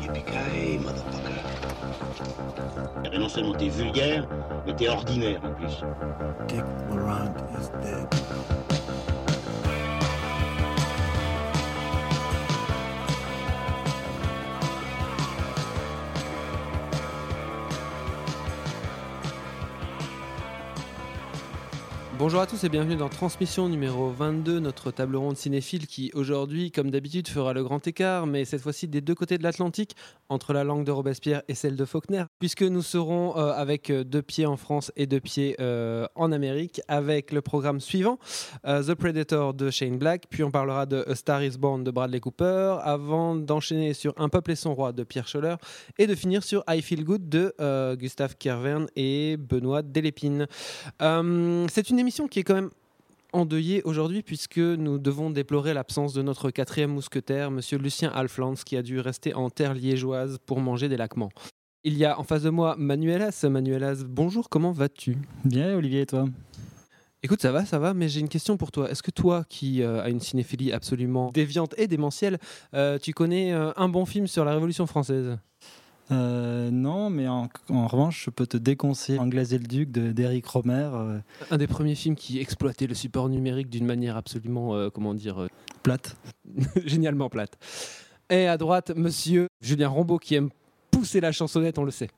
Yippee motherfucker. Eh ben non seulement t'es vulgaire, mais t'es ordinaire en plus. Dick Laurent is dead. Bonjour à tous et bienvenue dans Transmission numéro 22, notre table ronde cinéphile qui aujourd'hui, comme d'habitude, fera le grand écart, mais cette fois-ci des deux côtés de l'Atlantique, entre la langue de Robespierre et celle de Faulkner, puisque nous serons euh, avec euh, deux pieds en France et deux pieds euh, en Amérique, avec le programme suivant, The Predator de Shane Black, puis on parlera de Star is Born de Bradley Cooper, avant d'enchaîner sur Un peuple et son roi de Pierre Scholler, et de finir sur I Feel Good de Gustave Kervern et Benoît Delépine. C'est une qui est quand même endeuillée aujourd'hui puisque nous devons déplorer l'absence de notre quatrième mousquetaire, Monsieur Lucien Alflands, qui a dû rester en terre liégeoise pour manger des laquements. Il y a en face de moi Manuelas. Manuelas, bonjour, comment vas-tu? Bien, Olivier, et toi? Écoute, ça va, ça va, mais j'ai une question pour toi. Est-ce que toi, qui euh, as une cinéphilie absolument déviante et démentielle, euh, tu connais euh, un bon film sur la Révolution française? Euh, Non, mais en, en revanche, je peux te déconseiller Anglaise et le Duc de- d'Éric Romer, euh, Un des premiers films qui exploitait le support numérique d'une manière absolument, euh, comment dire, euh, plate. génialement plate. Et à droite, monsieur Julien Rambaud qui aime pousser la chansonnette, on le sait.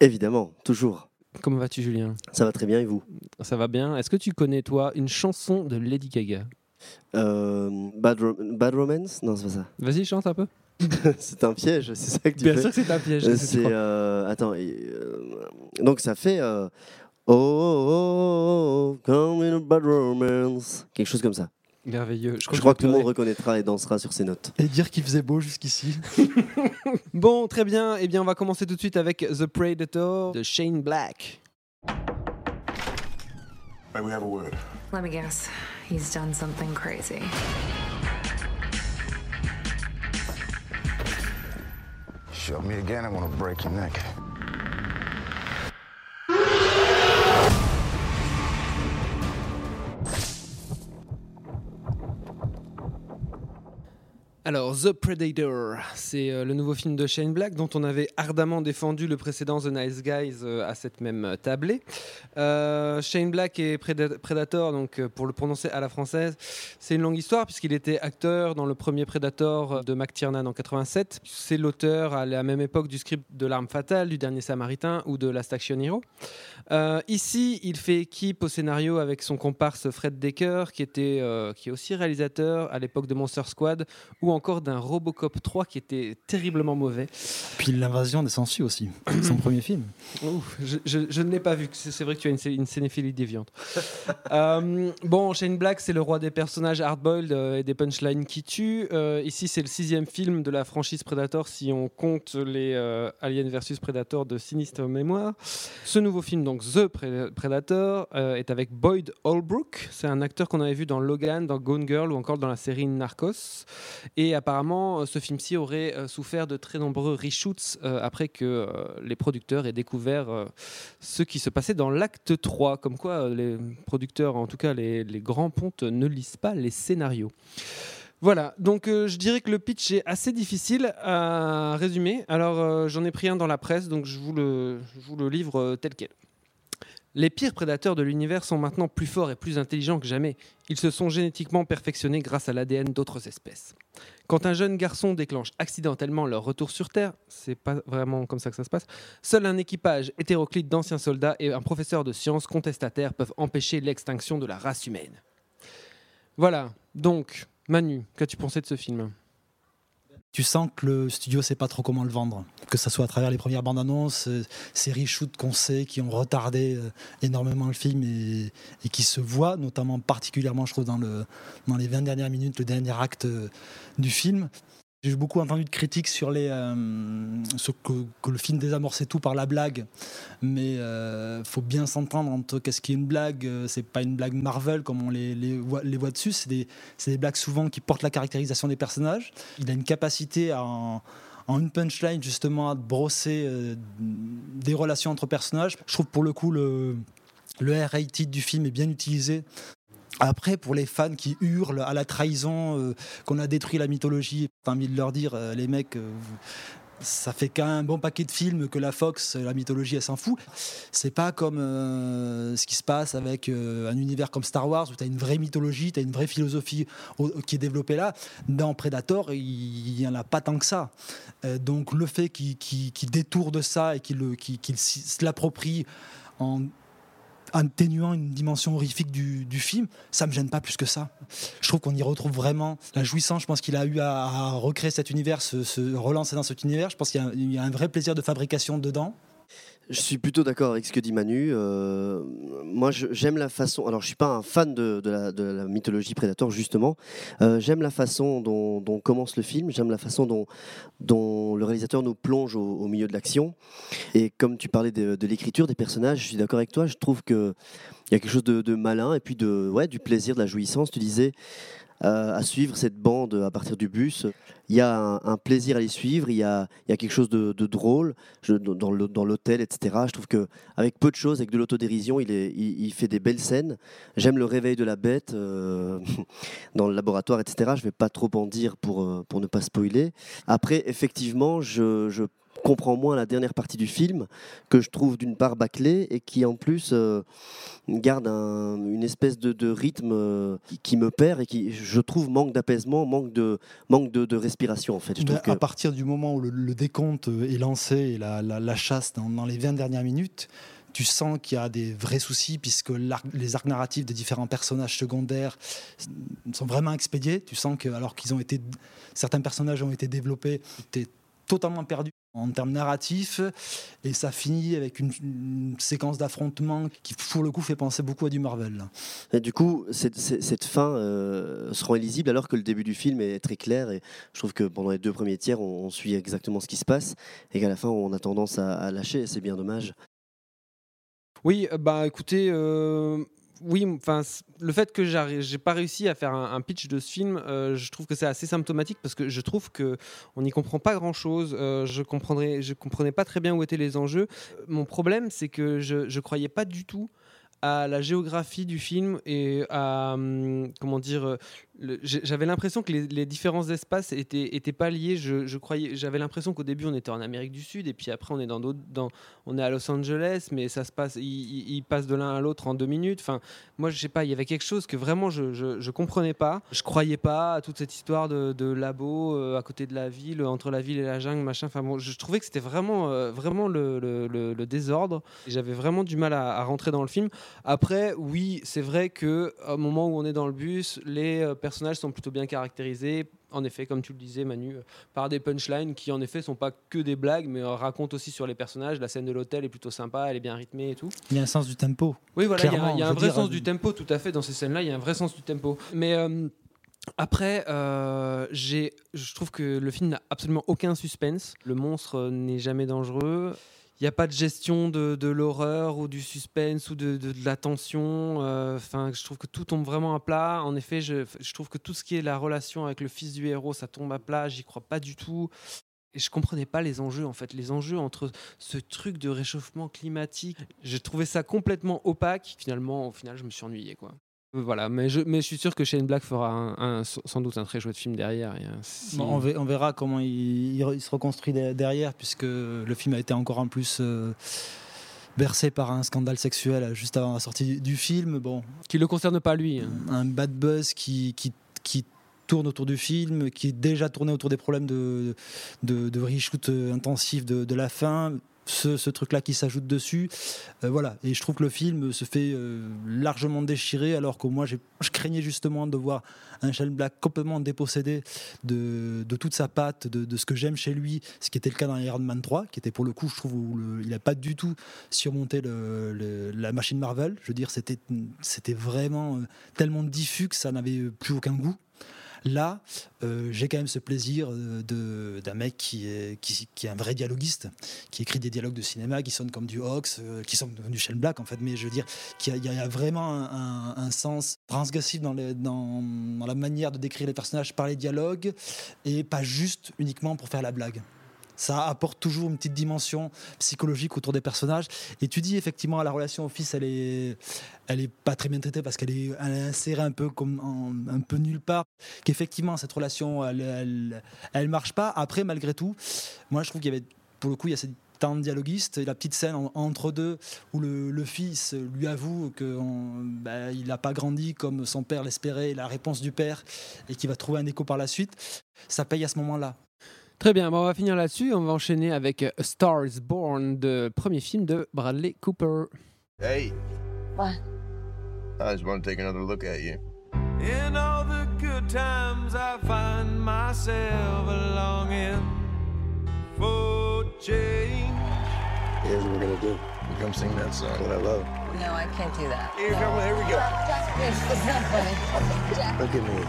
Évidemment, toujours. Comment vas-tu, Julien? Ça va très bien et vous? Ça va bien Est-ce que tu connais, toi, une chanson de Lady Gaga? Euh, Bad, Ro- Bad Romance? Non, c'est pas ça. Vas-y, chante un peu. c'est un piège, c'est ça que tu Bien fais. sûr que c'est un piège. Euh, c'est euh, attends. euh, donc ça fait euh, oh, oh, oh, oh, come in a bad romance, quelque chose comme ça. Merveilleux. Je crois que tout le monde reconnaîtra et dansera sur ces notes. Et dire qu'il faisait beau jusqu'ici. Bon, très bien. Eh bien, on va commencer tout de suite avec The Predator de Shane Black. May we have a word? Let me guess. He's done something crazy. Me again, I'm gonna break your neck. Alors, The Predator, c'est euh, le nouveau film de Shane Black dont on avait ardemment défendu le précédent The Nice Guys euh, à cette même euh, tablée. Shane Black et Preda- Predator, donc pour le prononcer à la française, c'est une longue histoire puisqu'il était acteur dans le premier Predator de McTiernan en 87. C'est l'auteur à la même époque du script de L'Arme Fatale, du Dernier Samaritain ou de Last Action Hero. Ici, il fait équipe au scénario avec son comparse Fred Decker, qui, était, qui est aussi réalisateur à l'époque de Monster Squad, ou encore d'un Robocop 3 qui était terriblement mauvais. Puis l'invasion des sangsues aussi, son premier film. Ouf, je, je- je ne l'ai pas vu, c'est vrai que tu as une, une cinéphilie déviante. Euh, bon, Shane Black, c'est le roi des personnages hardboiled euh, et des punchlines qui tuent. Euh, ici, c'est le sixième film de la franchise Predator si on compte les euh, Alien vs Predator de sinistre mémoire. Ce nouveau film, donc The Pre- Predator, euh, est avec Boyd Holbrook. C'est un acteur qu'on avait vu dans Logan, dans Gone Girl ou encore dans la série Narcos. Et apparemment, euh, ce film-ci aurait euh, souffert de très nombreux reshoots euh, après que les producteurs aient découvert ce qui se passait dans l'acte 3. Comme quoi, les producteurs, en tout cas les, grands pontes, ne lisent pas les scénarios. Voilà, donc je dirais que le pitch est assez difficile à résumer. Alors j'en ai pris un dans la presse, donc je vous le, livre tel quel. Les pires prédateurs de l'univers sont maintenant plus forts et plus intelligents que jamais. Ils se sont génétiquement perfectionnés grâce à l'ADN d'autres espèces. Quand un jeune garçon déclenche accidentellement leur retour sur Terre, c'est pas vraiment comme ça que ça se passe, seul un équipage hétéroclite d'anciens soldats et un professeur de sciences contestataires peuvent empêcher l'extinction de la race humaine. Voilà, donc, Manu, qu'as-tu pensé de ce film? Tu sens que le studio sait pas trop comment le vendre. Que ce soit à travers les premières bandes annonces, euh, ces reshoots qu'on sait qui ont retardé euh, énormément le film et, qui se voient, notamment particulièrement, je trouve, dans les 20 dernières minutes, le dernier acte euh, du film. J'ai beaucoup entendu de critiques sur, les, euh, sur que, le film désamorçait tout par la blague, mais il faut bien s'entendre entre qu'est-ce qui est une blague, euh, c'est pas une blague Marvel comme on les, voit, les voit dessus, c'est des, des blagues souvent qui portent la caractérisation des personnages. Il a une capacité en, en une punchline justement à brosser euh, des relations entre personnages. Je trouve pour le coup le, le R-rated du film est bien utilisé Après, pour les fans qui hurlent à la trahison, euh, qu'on a détruit la mythologie, j'ai envie de leur dire, euh, les mecs, euh, ça fait qu'un bon paquet de films que la Fox, la mythologie, elle s'en fout. C'est pas comme ce qui se passe avec un univers comme Star Wars où tu as une vraie mythologie, tu as une vraie philosophie qui est développée là. Dans Predator, il n'y en a pas tant que ça. Donc le fait qu'il qu'il- qu'il détourne de ça et qu'il le- qu'il- qu'il s'y- se l'approprie atténuant une dimension horrifique du, film, ça me gêne pas plus que ça. Je trouve qu'on y retrouve vraiment la jouissance. Je pense qu'il a eu à, recréer cet univers, se, relancer dans cet univers. Je pense qu'il y, a un vrai plaisir de fabrication dedans. Je suis plutôt d'accord avec ce que dit Manu. Euh, moi, j'aime la façon. Alors, je suis pas un fan de, la, mythologie Predator, justement. Euh, j'aime la façon dont, commence le film. J'aime la façon dont, le réalisateur nous plonge au, milieu de l'action. Et comme tu parlais de, l'écriture des personnages, je suis d'accord avec toi. Je trouve que il y a quelque chose de, de malin et puis de ouais du plaisir, de la jouissance. Tu disais. Euh, à suivre cette bande à partir du bus. Il y a un, plaisir à les suivre, il y a, il y a quelque chose de, drôle dans dans l'hôtel, etc. Je trouve que avec peu de choses, avec de l'autodérision, il, est- il, fait des belles scènes. J'aime le réveil de la bête euh, dans le laboratoire, etc. Je ne vais pas trop en dire pour, euh, pour ne pas spoiler. Après, effectivement, je comprends moins la dernière partie du film, que je trouve d'une part bâclée et qui en plus euh, garde un- une espèce de, de rythme euh, qui, qui me perd et qui, je trouve, manque d'apaisement, manque de, manque de, de respiration en fait. Je que- À partir du moment où le, le décompte est lancé et la, la- la chasse dans, dans les 20 dernières minutes, tu sens qu'il y a des vrais soucis puisque les arcs narratifs des différents personnages secondaires sont vraiment expédiés. Tu sens que alors qu'ils ont été, certains personnages ont été développés, tu es totalement perdu en termes narratifs et ça finit avec une, une séquence d'affrontement qui pour le coup fait penser beaucoup à du Marvel. Et du coup, cette, cette- cette fin euh, se rend illisible alors que le début du film est très clair. Et je trouve que pendant les deux premiers tiers, on, on suit exactement ce qui se passe et qu'à la fin, on a tendance à, à lâcher. et C'est bien dommage. Oui, euh, bah écoutez, euh, oui, enfin le fait que j'ai pas réussi à faire un, pitch de ce film, euh, je trouve que c'est assez symptomatique parce que je trouve que on n'y comprend pas grand chose. je comprendrais, comprenais pas très bien où étaient les enjeux. Euh, Mon problème, c'est que je, je croyais pas du tout à la géographie du film et à hum, comment dire euh, j'avais l'impression que les, les différents espaces étaient, étaient pas liés. Je, je j'avais l'impression qu'au début on était en Amérique du Sud et puis après on est dans d'autres dans on est à Los Angeles mais ça se passe il, il- il passe de l'un à l'autre en deux minutes. Enfin moi je sais pas il y avait quelque chose que vraiment je, je, je comprenais pas. Je croyais pas à toute cette histoire de, de labo euh, à côté de la ville entre la ville et la jungle machin. Enfin bon je trouvais que c'était vraiment euh, vraiment le, le- le- désordre. J'avais vraiment du mal à, à rentrer dans le film. Après, oui, c'est vrai que au moment où on est dans le bus, les euh, personnages sont plutôt bien caractérisés. En effet, comme tu le disais, Manu, euh, par des punchlines qui, en effet, sont pas que des blagues, mais euh, racontent aussi sur les personnages. La scène de l'hôtel est plutôt sympa, elle est bien rythmée et tout. Il y a un sens du tempo. Oui, voilà, il y a, Clairement, il y a je un vrai dire, sens euh, du tempo, tout à fait, dans ces scènes-là, il y a un vrai sens du tempo. Mais euh, après, euh, je trouve que le film n'a absolument aucun suspense. Le monstre euh, n'est jamais dangereux. Il n'y a pas de gestion de, l'horreur ou du suspense ou de la tension. Euh, Enfin, je trouve que tout tombe vraiment à plat. En effet, je, je trouve que tout ce qui est la relation avec le fils du héros, ça tombe à plat. J'y crois pas du tout. Et je comprenais pas les enjeux en fait, les enjeux entre ce truc de réchauffement climatique. J'ai trouvé ça complètement opaque. Finalement, au final, je me suis ennuyé quoi. Euh, Voilà, mais je, mais je suis sûr que Shane Black fera un- un- sans doute un très chouette film derrière. Et, euh, si- Bon, on, ve- on verra comment il, se reconstruit de- derrière, puisque le film a été encore en plus euh, bercé par un scandale sexuel juste avant la sortie du film. Bon, Qui le concerne pas lui. hein. un bad buzz qui, qui, qui tourne autour du film, qui est déjà tourné autour des problèmes de, de, de reshoot euh, intensif de, de la fin. Ce, truc-là qui s'ajoute dessus, Euh, voilà. Et je trouve que le film se fait euh, largement déchirer, alors que moi, je craignais justement de voir un Shane Black complètement dépossédé de, de toute sa patte, de, de ce que j'aime chez lui, ce qui était le cas dans Iron Man 3, qui était pour le coup, je trouve, où il n'a pas du tout surmonté la machine Marvel. Je veux dire, c'était c'était vraiment euh, tellement diffus que ça n'avait plus aucun goût. Là, euh, j'ai quand même ce plaisir euh, de- d'un mec qui est, qui, est un vrai dialoguiste, qui écrit des dialogues de cinéma qui sonnent comme du Hawks, euh, qui sont du Shane Black en fait, mais je veux dire qu'il y, a- vraiment un, sens transgressif dans, dans, dans la manière de décrire les personnages par les dialogues et pas juste uniquement pour faire la blague. Ça apporte toujours une petite dimension psychologique autour des personnages. Et tu dis effectivement la relation au fils, elle est, elle est pas très bien traitée parce qu'elle est, insérée un peu comme un peu nulle part. Qu'effectivement cette relation, elle, elle, marche pas. Après, malgré tout, moi je trouve qu'il y avait, pour le coup, il y a cette temps dialoguiste et la petite scène en- entre deux où le, fils lui avoue qu'il n'a pas grandi comme son père l'espérait, la réponse du père, et qu'il va trouver un écho par la suite, ça paye à ce moment-là. Très bien, bon, on va finir là-dessus. On va enchaîner avec A Star is Born, le premier film de Bradley Cooper. Hey. What? I just want to take another look at you. In all the good times, I find myself longing for change. Here's what we're gonna do. You come sing that song that I love. No, I can't do that. Here, come on, here we go. It's not funny. Jack. Look at me.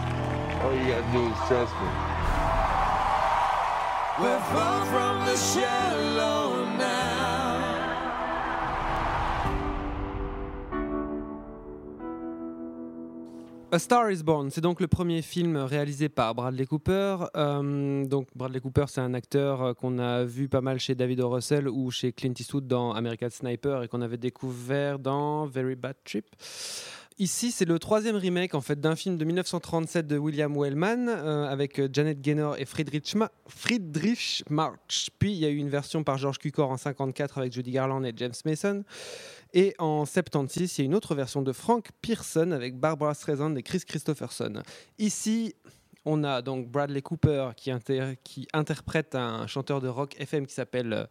All you gotta do is trust me. We're far from the shallow now. A Star is Born, c'est donc le premier film réalisé par Bradley Cooper. Euh, donc Bradley Cooper, c'est un acteur euh, qu'on a vu pas mal chez David O. Russell ou chez Clint Eastwood dans American Sniper et qu'on avait découvert dans Very Bad Trip. Ici, c'est le troisième remake en fait d'un film de 1937 de William Wellman euh, avec euh, Janet Gaynor et Friedrich, Ma- Friedrich March. Puis il y a eu une version par George Cukor en 54 avec Judy Garland et James Mason. Et en 76, il y a une autre version de Frank Pearson avec Barbara Streisand et Chris Christopherson. Ici, on a donc Bradley Cooper qui, inter- qui interprète un chanteur de rock FM qui s'appelle euh,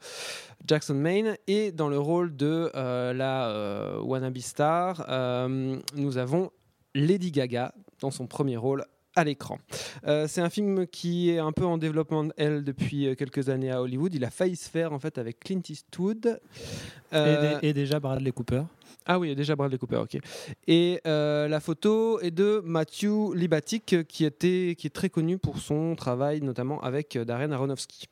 Jackson Maine. Et dans le rôle de euh, la euh, wannabe star, nous avons Lady Gaga dans son premier rôle à l'écran. C'est un film qui est un peu en développement, elle, depuis quelques années à Hollywood. Il a failli se faire en fait avec Clint Eastwood. Et déjà Bradley Cooper. Ah oui, déjà Bradley Cooper, ok. Et euh, la photo est de Matthew Libatic, qui, était, qui est très connu pour son travail, notamment avec euh, Darren Aronofsky.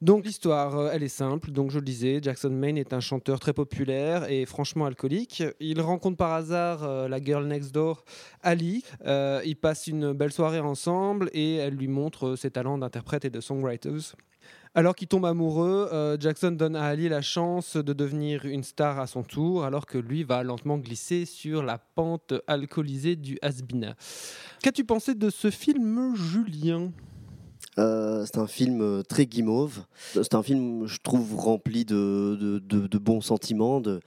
Donc l'histoire, euh, elle est simple. Donc je le disais, Jackson Maine est un chanteur très populaire et franchement alcoolique. Il rencontre par hasard la girl next door, Ali. Euh, ils passent une belle soirée ensemble et elle lui montre ses talents d'interprète et de songwriters. Alors qu'il tombe amoureux, euh, Jackson donne à Ali la chance de devenir une star à son tour, alors que lui va lentement glisser sur la pente alcoolisée du Hasbina. Qu'as-tu pensé de ce film, Julien? Euh, c'est un film euh, très guimauve. C'est un film, je trouve, rempli de, de- de- bons sentiments, de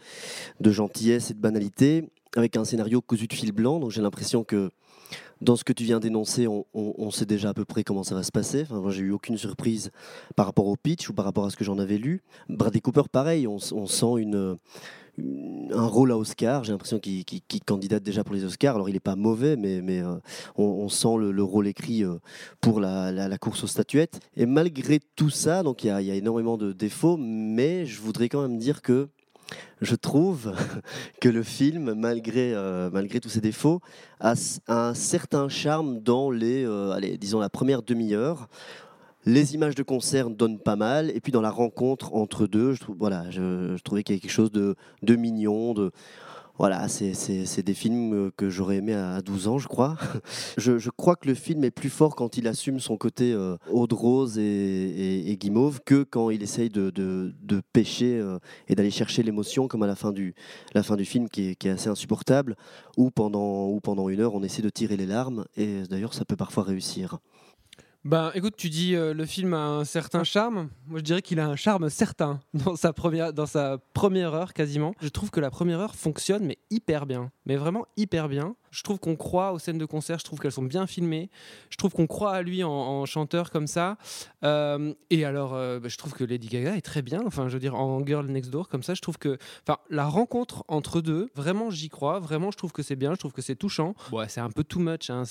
gentillesse et de banalité, avec un scénario cousu de fil blanc. Donc j'ai l'impression que dans ce que tu viens d'énoncer, on, sait déjà à peu près comment ça va se passer. Enfin, moi, j'ai eu aucune surprise par rapport au pitch ou par rapport à ce que j'en avais lu. Bradley Cooper, pareil, on, sent une, un rôle à Oscar. J'ai l'impression qu'il qu'il candidate déjà pour les Oscars. Alors il n'est pas mauvais, mais, euh, on, sent le, le rôle écrit euh, pour la, course aux statuettes. Et malgré tout ça, donc il y a énormément de défauts, mais je voudrais quand même dire que je trouve que le film, malgré, euh, malgré tous ses défauts, a, un certain charme dans les, euh, allez, disons la première demi-heure. Les images de concert donnent pas mal, et puis dans la rencontre entre deux, je, trouve, voilà, je, trouvais qu'il y quelque chose de, de mignon, de, voilà, c'est- des films euh, que j'aurais aimé à 12 ans, je crois. Je, crois que le film est plus fort quand il assume son côté euh, rose et, guimauve que quand il essaye de, de- de pêcher euh, et d'aller chercher l'émotion, comme à la fin du, la fin du film qui est, qui est assez insupportable, où pendant, où pendant une heure on essaie de tirer les larmes, et d'ailleurs ça peut parfois réussir. Ben, écoute, tu dis euh, le film a un certain charme. Moi, je dirais qu'il a un charme certain dans sa première, dans sa première heure quasiment. Je trouve que la première heure fonctionne, mais hyper bien. Mais vraiment hyper bien. Je trouve qu'on croit aux scènes de concert. Je trouve qu'elles sont bien filmées. Je trouve qu'on croit à lui en, chanteur comme ça. Euh, et alors, euh, ben, je trouve que Lady Gaga est très bien. Enfin, je veux dire, en Girl Next Door comme ça, je trouve que, la rencontre entre deux, vraiment, j'y crois. Vraiment, je trouve que c'est bien. Je trouve que c'est touchant. Ouais, c'est un peu too much. Hein.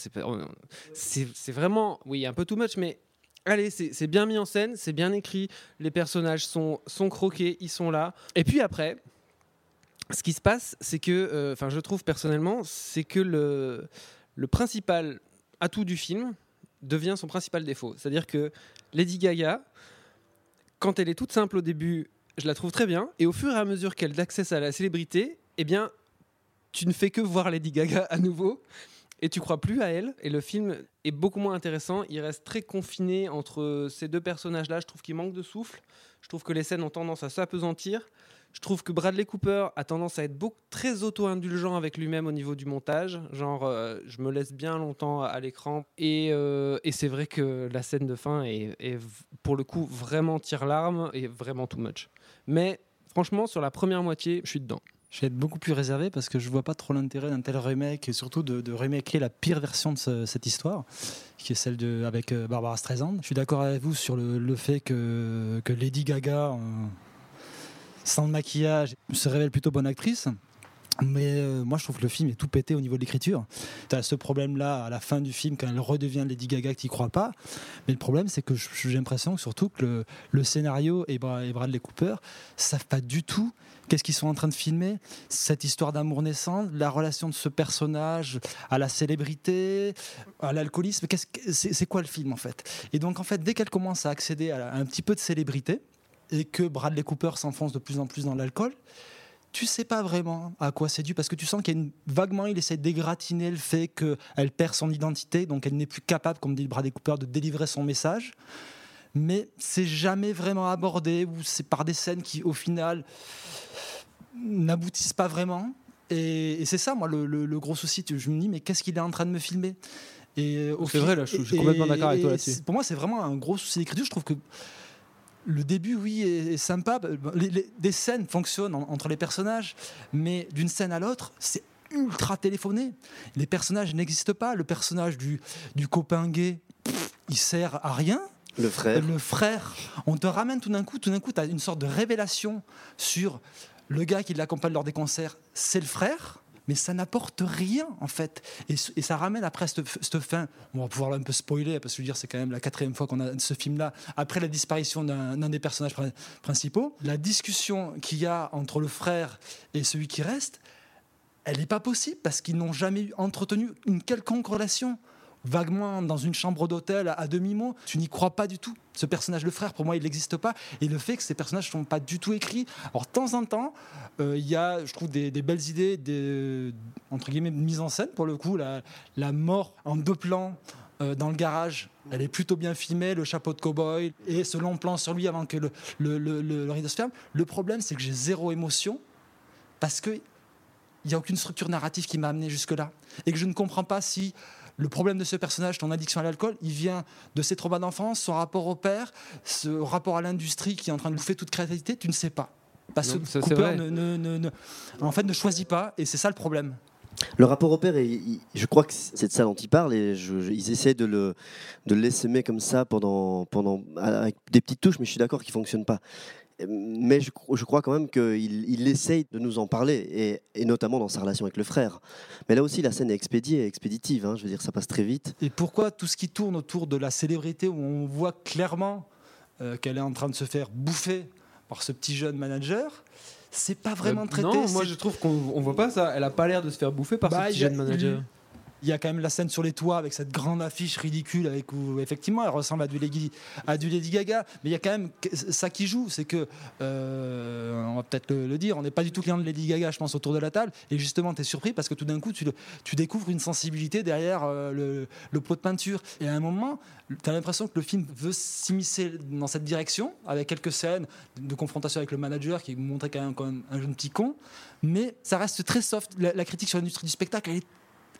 C'est vraiment, oui, un peu too much, mais allez, c'est bien mis en scène, c'est bien écrit, les personnages sont croqués, ils sont là. Et puis après, ce qui se passe, c'est que, euh, enfin, je trouve personnellement, c'est que le, principal atout du film devient son principal défaut. C'est-à-dire que Lady Gaga, quand elle est toute simple au début, je la trouve très bien, et au fur et à mesure qu'elle accède à la célébrité, eh bien, tu ne fais que voir Lady Gaga à nouveau. et tu crois plus à elle. Et le film est beaucoup moins intéressant. Il reste très confiné entre ces deux personnages-là. Je trouve qu'il manque de souffle. Je trouve que les scènes ont tendance à s'apesantir. Je trouve que Bradley Cooper a tendance à être beaucoup très auto-indulgent avec lui-même au niveau du montage. Genre, euh, je me laisse bien longtemps à l'écran. Et, euh, et c'est vrai que la scène de fin est, pour le coup vraiment tire-larme et vraiment too much. Mais franchement, sur la première moitié, je suis dedans. Je vais être beaucoup plus réservé parce que je vois pas trop l'intérêt d'un tel remake et surtout de, de la pire version de ce- cette histoire, qui est celle de, avec euh, Barbara Streisand. Je suis d'accord avec vous sur le, fait que, Lady Gaga, sans le maquillage, se révèle plutôt bonne actrice. Mais euh, moi, je trouve que le film est tout pété au niveau de l'écriture. Tu as ce problème-là à la fin du film, quand elle redevient Lady Gaga, que tu crois pas. Mais le problème, c'est que j'ai l'impression surtout que le, scénario et, Bra- et Bradley Cooper savent pas du tout qu'est-ce qu'ils sont en train de filmer. Cette histoire d'amour naissant, la relation de ce personnage à la célébrité, à l'alcoolisme. C'est c'est quoi le film en fait? Et donc en fait, dès qu'elle commence à accéder à un petit peu de célébrité et que Bradley Cooper s'enfonce de plus en plus dans l'alcool, tu sais pas vraiment à quoi c'est dû parce que tu sens qu'il y a une, vaguement il essaie d'égratigner le fait qu'elle perd son identité donc elle n'est plus capable comme dit Bradley Cooper de délivrer son message. Mais c'est jamais vraiment abordé ou c'est par des scènes qui au final n'aboutissent pas vraiment. Et, et c'est ça moi le, le- le gros souci je me dis mais qu'est-ce qu'il est en train de me filmer? Et C'est vrai, là, je- suis complètement d'accord avec toi là-dessus. pour moi c'est vraiment un gros souci d'écriture. Je trouve que le début, oui, est, est sympa. Les- les- des scènes fonctionnent en- entre les personnages, mais d'une scène à l'autre, c'est ultra téléphoné. Les personnages n'existent pas. Le personnage du, du copain gay, pff, il sert à rien. Le frère. Le frère, on te ramène tout d'un coup, tout d'un coup, tu as une sorte de révélation sur le gars qui l'accompagne lors des concerts, c'est le frère. Mais ça n'apporte rien en fait, et, ça ramène après cette, fin. On va pouvoir un peu spoiler parce que je veux dire c'est quand même la quatrième fois qu'on a ce film-là après la disparition d'un des personnages prin- principaux. La discussion qu'il y a entre le frère et celui qui reste, elle n'est pas possible parce qu'ils n'ont jamais entretenu une quelconque relation. Vaguement dans une chambre d'hôtel à, demi-mot, tu n'y crois pas du tout. Ce personnage, le frère, pour moi, il n'existe pas. Et le fait que ces personnages ne sont pas du tout écrits. Alors, de temps en temps, euh, il y a, je trouve, des, belles idées, des, entre guillemets, de mise en scène, pour le coup. La, la mort en deux plans euh, dans le garage, elle est plutôt bien filmée, le chapeau de cow-boy et ce long plan sur lui avant que le- le rideau se ferme. Le problème, c'est que j'ai zéro émotion parce que il n'y a aucune structure narrative qui m'a amené jusque-là. Et que je ne comprends pas si le problème de ce personnage, ton addiction à l'alcool, il vient de ses traumas d'enfance, son rapport au père, ce rapport à l'industrie qui est en train de bouffer toute créativité, tu ne sais pas. Parce que Cooper vrai. ne, ne- ne- ne- en fait, ne choisit pas, et c'est ça le problème. Le rapport au père, est- il- je crois que c'est de ça dont il parle et je- je- ils essaient de le, de le laisser aimer comme ça pendant, pendant, avec des petites touches, mais je suis d'accord qu'il ne fonctionne pas. Mais je, cro- je crois quand même qu'il il essaye de nous en parler, et, et notamment dans sa relation avec le frère. Mais là aussi, la scène est expédiée, expéditive. hein, je veux dire, ça passe très vite. Et pourquoi tout ce qui tourne autour de la célébrité, où on voit clairement euh, qu'elle est en train de se faire bouffer par ce petit jeune manager, c'est pas vraiment Euh, traité. Non, moi je trouve qu'on on voit pas ça. Elle a pas l'air de se faire bouffer par Bah, ce petit y a- jeune manager. Il y a quand même la scène sur les toits avec cette grande affiche ridicule avec où effectivement elle ressemble à du Lady, à du Lady Gaga, mais il y a quand même ça qui joue, c'est que euh, on va peut-être le, dire, on n'est pas du tout client de Lady Gaga, je pense autour de la table, et justement tu es surpris parce que tout d'un coup tu, tu découvres une sensibilité derrière euh, le, le pot de peinture, et à un moment tu as l'impression que le film veut s'immiscer dans cette direction avec quelques scènes de confrontation avec le manager qui montrait quand même, un jeune petit con, mais ça reste très soft. La, critique sur l'industrie du spectacle,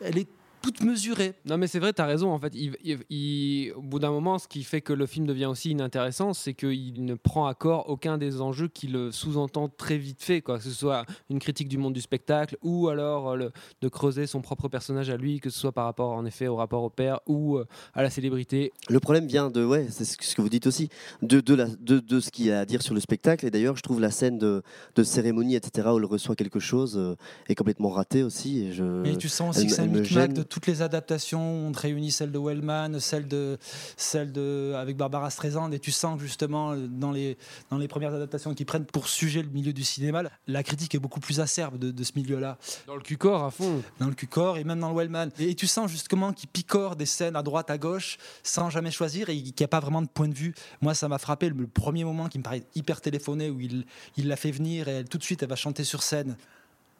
elle est toute mesurée. Non, mais c'est vrai, t'as raison. En fait, il, il- il- au bout d'un moment, ce qui fait que le film devient aussi inintéressant, c'est qu'il ne prend à corps aucun des enjeux qui le sous-entend très vite fait, quoi. Que ce soit une critique du monde du spectacle ou alors euh, le- de creuser son propre personnage à lui, que ce soit par rapport en effet au rapport au père ou euh, à la célébrité. Le problème vient de, ouais, c'est ce que vous dites aussi, de, de, la, de, de ce qu'il y a à dire sur le spectacle. Et d'ailleurs, je trouve la scène de, de cérémonie, etc., où il reçoit quelque chose, euh, est complètement ratée aussi. Et je, Mais tu sens aussi elle que c'est un micmac gêne. de toutes les adaptations. On te réunit celle de Wellman, celle de, celle de avec Barbara Streisand, et tu sens que justement dans les, dans les premières adaptations qui prennent pour sujet le milieu du cinéma, la critique est beaucoup plus acerbe de, de ce milieu-là. Dans le cul-corps à fond. Dans le Q-Corps et même dans le Wellman. Et, et tu sens justement qu'il picore des scènes à droite, à gauche, sans jamais choisir, et qu'il n'y a pas vraiment de point de vue. Moi, ça m'a frappé le, le premier moment qui me paraît hyper téléphoné, où il, il la fait venir et elle, tout de suite, elle va chanter sur scène.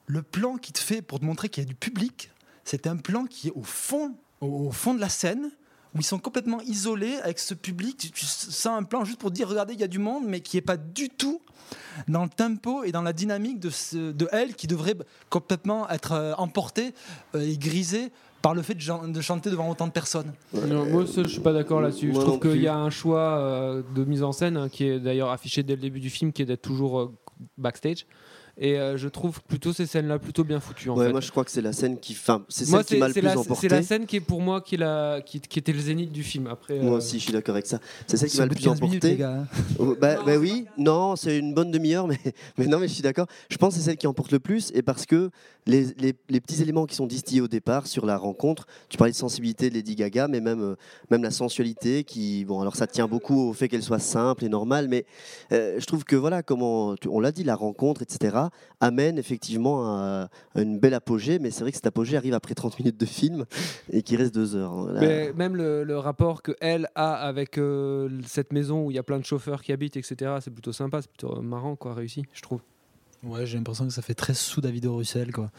Le plan qu'il te fait pour te montrer qu'il y a du public, c'est un plan qui est au fond, au, au fond de la scène, où ils sont complètement isolés avec ce public. Tu, tu sens un plan juste pour dire regardez, il y a du monde, mais qui est pas du tout dans le tempo et dans la dynamique de, ce- de elle qui devrait complètement être euh, emportée euh, et grisée par le fait de, chanter devant autant de personnes. Non, moi, ça, je suis pas d'accord là-dessus. Je trouve qu'il y a un choix euh, de mise en scène hein, qui est d'ailleurs affiché dès le début du film, qui est d'être toujours euh, backstage. Et euh, je trouve plutôt ces scènes-là plutôt bien foutues. En Ouais, fait. moi je crois que c'est la scène qui, enfin, c'est celle qui m'a le plus la, emporté. c'est la scène qui est pour moi qui, la- qui, qui était le zénith du film. Après, Moi euh, aussi, je suis d'accord avec ça. C'est celle qui m'a le plus 15 minutes, les emporté. gars. hein. Oh, bah, bah oui, non, c'est une bonne demi-heure, mais, mais non, mais je suis d'accord. Je pense que c'est celle qui emporte le plus, et parce que les, les- les petits éléments qui sont distillés au départ sur la rencontre, tu parlais de sensibilité de Lady Gaga, mais même, euh, même la sensualité, qui, bon, alors ça tient beaucoup au fait qu'elle soit simple et normale, mais euh, je trouve que voilà, comment, on l'a dit, la rencontre, etc., amène effectivement à, à une belle apogée, mais c'est vrai que cet apogée arrive après 30 minutes de film et qui reste deux heures. hein. Là- Mais même le, le rapport que elle a avec euh, cette maison où il y a plein de chauffeurs qui habitent, etc. C'est plutôt sympa, c'est plutôt marrant, quoi, réussi, je trouve. Ouais, j'ai l'impression que ça fait très sous David Russell, quoi.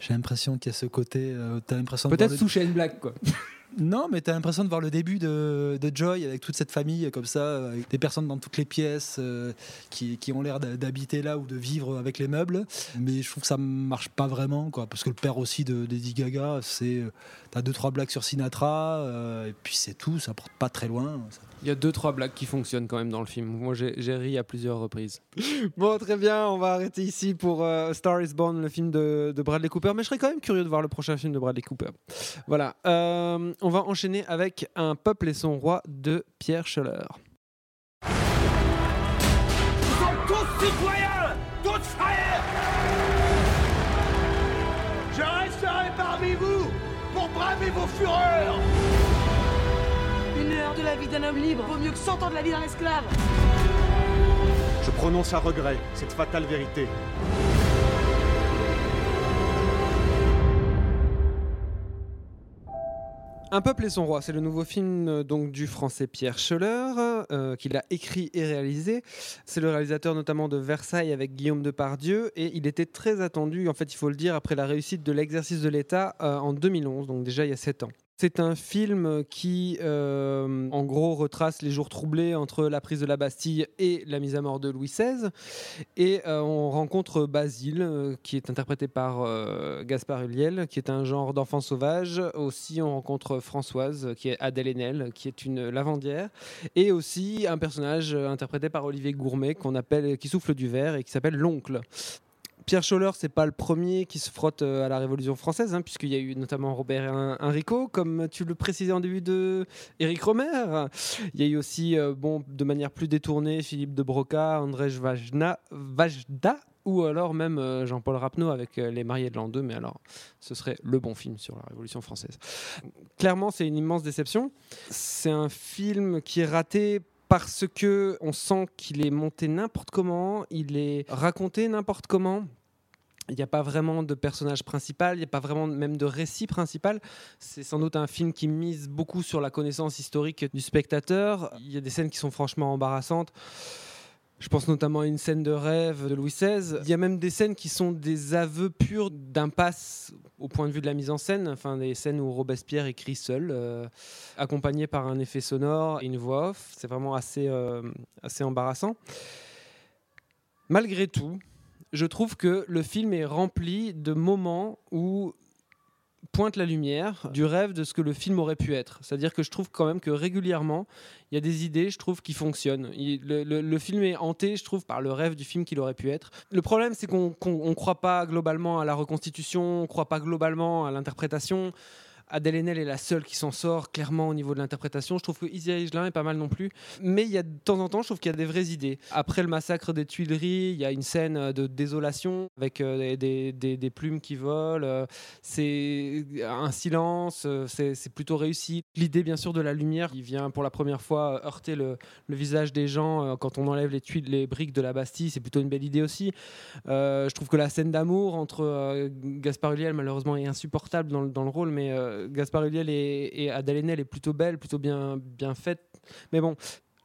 J'ai l'impression qu'il y a ce côté. euh, t'as l'impression Peut-être le- sous Shane Black, quoi. Non, mais t'as l'impression de voir le début de, de Joy avec toute cette famille comme ça, avec des personnes dans toutes les pièces euh, qui, qui ont l'air d'habiter là ou de vivre avec les meubles. Mais je trouve que ça marche pas vraiment, quoi. Parce que le père aussi de Lady Gaga, c'est euh, t'as deux trois blagues sur Sinatra euh, et puis c'est tout. Ça porte pas très loin. Ça- Il y a deux, trois blagues qui fonctionnent quand même dans le film. Moi, j'ai ri à plusieurs reprises. Bon, très bien, on va arrêter ici pour euh, Star is Born, le film de, de Bradley Cooper. Mais je serais quand même curieux de voir le prochain film de Bradley Cooper. Voilà. On va enchaîner avec Un peuple et son roi de Pierre Scheller. Nous sommes tous citoyens, tous frères Je resterai parmi vous pour braver vos fureurs Une heure de la vie d'un homme libre vaut mieux que 100 ans de la vie d'un esclave. Je prononce à regret cette fatale vérité. Un peuple et son roi, c'est le nouveau film euh, donc du français Pierre Scheller, euh, qu'il a écrit et réalisé. C'est le réalisateur notamment de Versailles avec Guillaume Depardieu et il était très attendu, en fait il faut le dire, après la réussite de l'exercice de l'État euh, en 2011, donc déjà il y a 7 ans. C'est un film qui, euh, en gros, retrace les jours troublés entre la prise de la Bastille et la mise à mort de Louis XVI. Et euh, on rencontre Basile, euh, qui est interprété par Gaspard Ulliel, qui est un genre d'enfant sauvage. Aussi, on rencontre Françoise, qui est Adèle Haenel, qui est une lavandière. Et aussi un personnage interprété par Olivier Gourmet, qu'on qui souffle du verre et qui s'appelle l'oncle. Pierre Scholler, c'est pas le premier qui se frotte euh, à la Révolution française, hein, puisqu'il y a eu notamment Robert Hen- Henrico, comme tu le précisais en début de Éric Romer. Il y a eu aussi, euh, bon, de manière plus détournée, Philippe de Broca, André Vajna, Vajda, ou alors même euh, Jean-Paul Rapneau avec Les Mariés de l'an 2, mais alors ce serait le bon film sur la Révolution française. Clairement, c'est une immense déception. C'est un film qui est raté parce que on sent qu'il est monté n'importe comment, il est raconté n'importe comment. Il n'y a pas vraiment de personnage principal, il n'y a pas vraiment même de récit principal. C'est sans doute un film qui mise beaucoup sur la connaissance historique du spectateur. Il y a des scènes qui sont franchement embarrassantes. Je pense notamment à une scène de rêve de Louis XVI. Il y a même des scènes qui sont des aveux purs d'impasse au point de vue de la mise en scène. Enfin, des scènes où Robespierre écrit seul, euh, accompagné par un effet sonore et une voix off. C'est vraiment assez, euh, assez embarrassant. Malgré tout, je trouve que le film est rempli de moments où pointe la lumière du rêve de ce que le film aurait pu être. C'est-à-dire que je trouve quand même que régulièrement, il y a des idées, je trouve, qui fonctionnent. Le film est hanté, je trouve, par le rêve du film qu'il aurait pu être. Le problème, c'est qu'on ne croit pas globalement à la reconstitution, on ne croit pas globalement à l'interprétation. Adèle Haenel est la seule qui s'en sort clairement au niveau de l'interprétation. Je trouve que Izzy Higelin est pas mal non plus. Mais il y a de temps en temps, je trouve qu'il y a des vraies idées. Après le massacre des Tuileries, il y a une scène euh, de désolation avec euh, des, plumes qui volent. euh, C'est un silence, c'est plutôt réussi. L'idée, bien sûr, de la lumière qui vient pour la première fois heurter le, visage des gens quand on enlève les tuiles, les briques de la Bastille, c'est plutôt une belle idée aussi. Je trouve que la scène d'amour entre Gaspard Ulliel, malheureusement, est insupportable dans, le- dans le rôle, mais Gaspard Ulliel et, et Haenel est plutôt belle, plutôt bien, bien faite. Mais bon,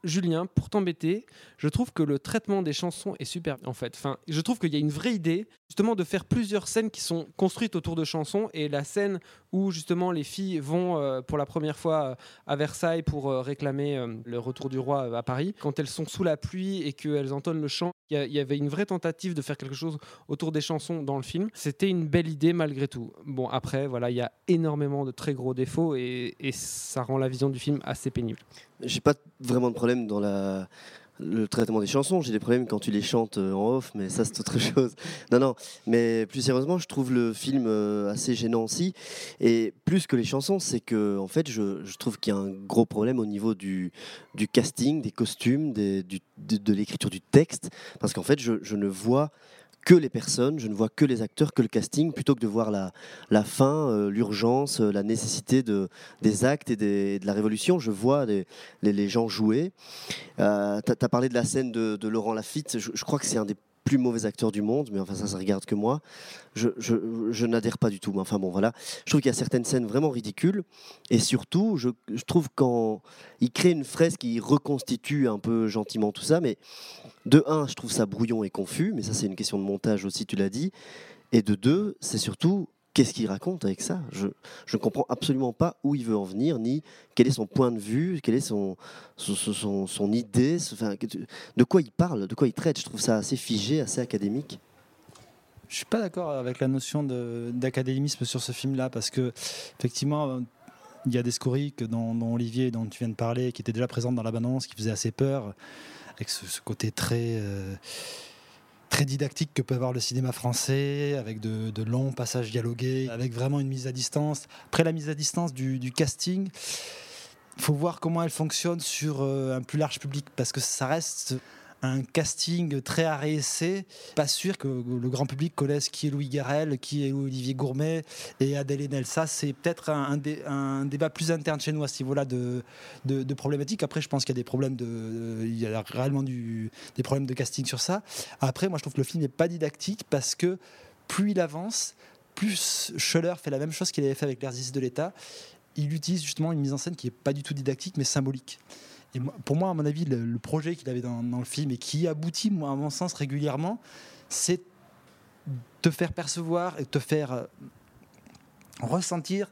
Julien, pour t'embêter, je trouve que le traitement des chansons est super en fait. Enfin, je trouve qu'il y a une vraie idée justement de faire plusieurs scènes qui sont construites autour de chansons et la scène où justement les filles vont euh, pour la première fois euh, à Versailles pour euh, réclamer le retour du roi à Paris, quand elles sont sous la pluie et qu'elles entonnent le chant, il y, a- il y avait une vraie tentative de faire quelque chose autour des chansons dans le film. C'était une belle idée malgré tout. Bon après voilà, il y a énormément de très gros défauts et, et ça rend la vision du film assez pénible. J'ai pas vraiment de problème dans la, le traitement des chansons. J'ai des problèmes quand tu les chantes euh, en off, mais ça c'est autre chose. Non, non. Mais plus sérieusement, je trouve le film euh, assez gênant aussi. Et plus que les chansons, c'est que en fait, je, trouve qu'il y a un gros problème au niveau du, casting, des costumes, de, l'écriture du texte, parce qu'en fait, je ne vois que les personnes, je ne vois que les acteurs, que le casting, plutôt que de voir la, la fin, euh, l'urgence, euh, la nécessité de, des actes et de la révolution. Je vois les, les, gens jouer. Euh, tu as, parlé de la scène de, de Laurent Lafitte. Je, je crois que c'est un des plus mauvais acteurs du monde, mais enfin ça, ça regarde que moi. Je n'adhère pas du tout. Mais enfin bon, voilà. Je trouve qu'il y a certaines scènes vraiment ridicules. Et surtout, je, je trouve quand il crée une fresque, il reconstitue un peu gentiment tout ça. Mais de un, je trouve ça brouillon et confus. Mais ça, c'est une question de montage aussi, tu l'as dit. Et de deux, c'est surtout qu'est-ce qu'il raconte avec ça? Je ne comprends absolument pas où il veut en venir, ni quel est son point de vue, quelle est son, son, son- idée, de quoi il parle, de quoi il traite. Je trouve ça assez figé, assez académique. Je suis pas d'accord avec la notion d'académisme sur ce film-là parce que effectivement il y a des scories dont, Olivier dont tu viens de parler qui étaient déjà présentes dans la bande qui faisaient assez peur avec ce, ce côté très euh, très didactique que peut avoir le cinéma français avec de, longs passages dialogués avec vraiment une mise à distance. Après la mise à distance du, du casting il faut voir comment elle fonctionne sur euh, un plus large public parce que ça reste un casting très arrêté. Pas sûr que le grand public connaisse qui est Louis Garrel, qui est Olivier Gourmet et Adèle Haenel. Ça, c'est peut-être un, un dé- un débat plus interne chez nous à ce niveau-là de, de, problématiques. Après, je pense qu'il y a des problèmes de, il y a réellement des problèmes de casting sur ça. Après, moi, je trouve que le film n'est pas didactique parce que plus il avance, plus Scheller fait la même chose qu'il avait fait avec l'exercice de l'État. Il utilise justement une mise en scène qui n'est pas du tout didactique, mais symbolique. Et pour moi, à mon avis, le, projet qu'il avait dans, le film et qui aboutit, moi, à mon sens, régulièrement, c'est te faire percevoir et te faire euh, ressentir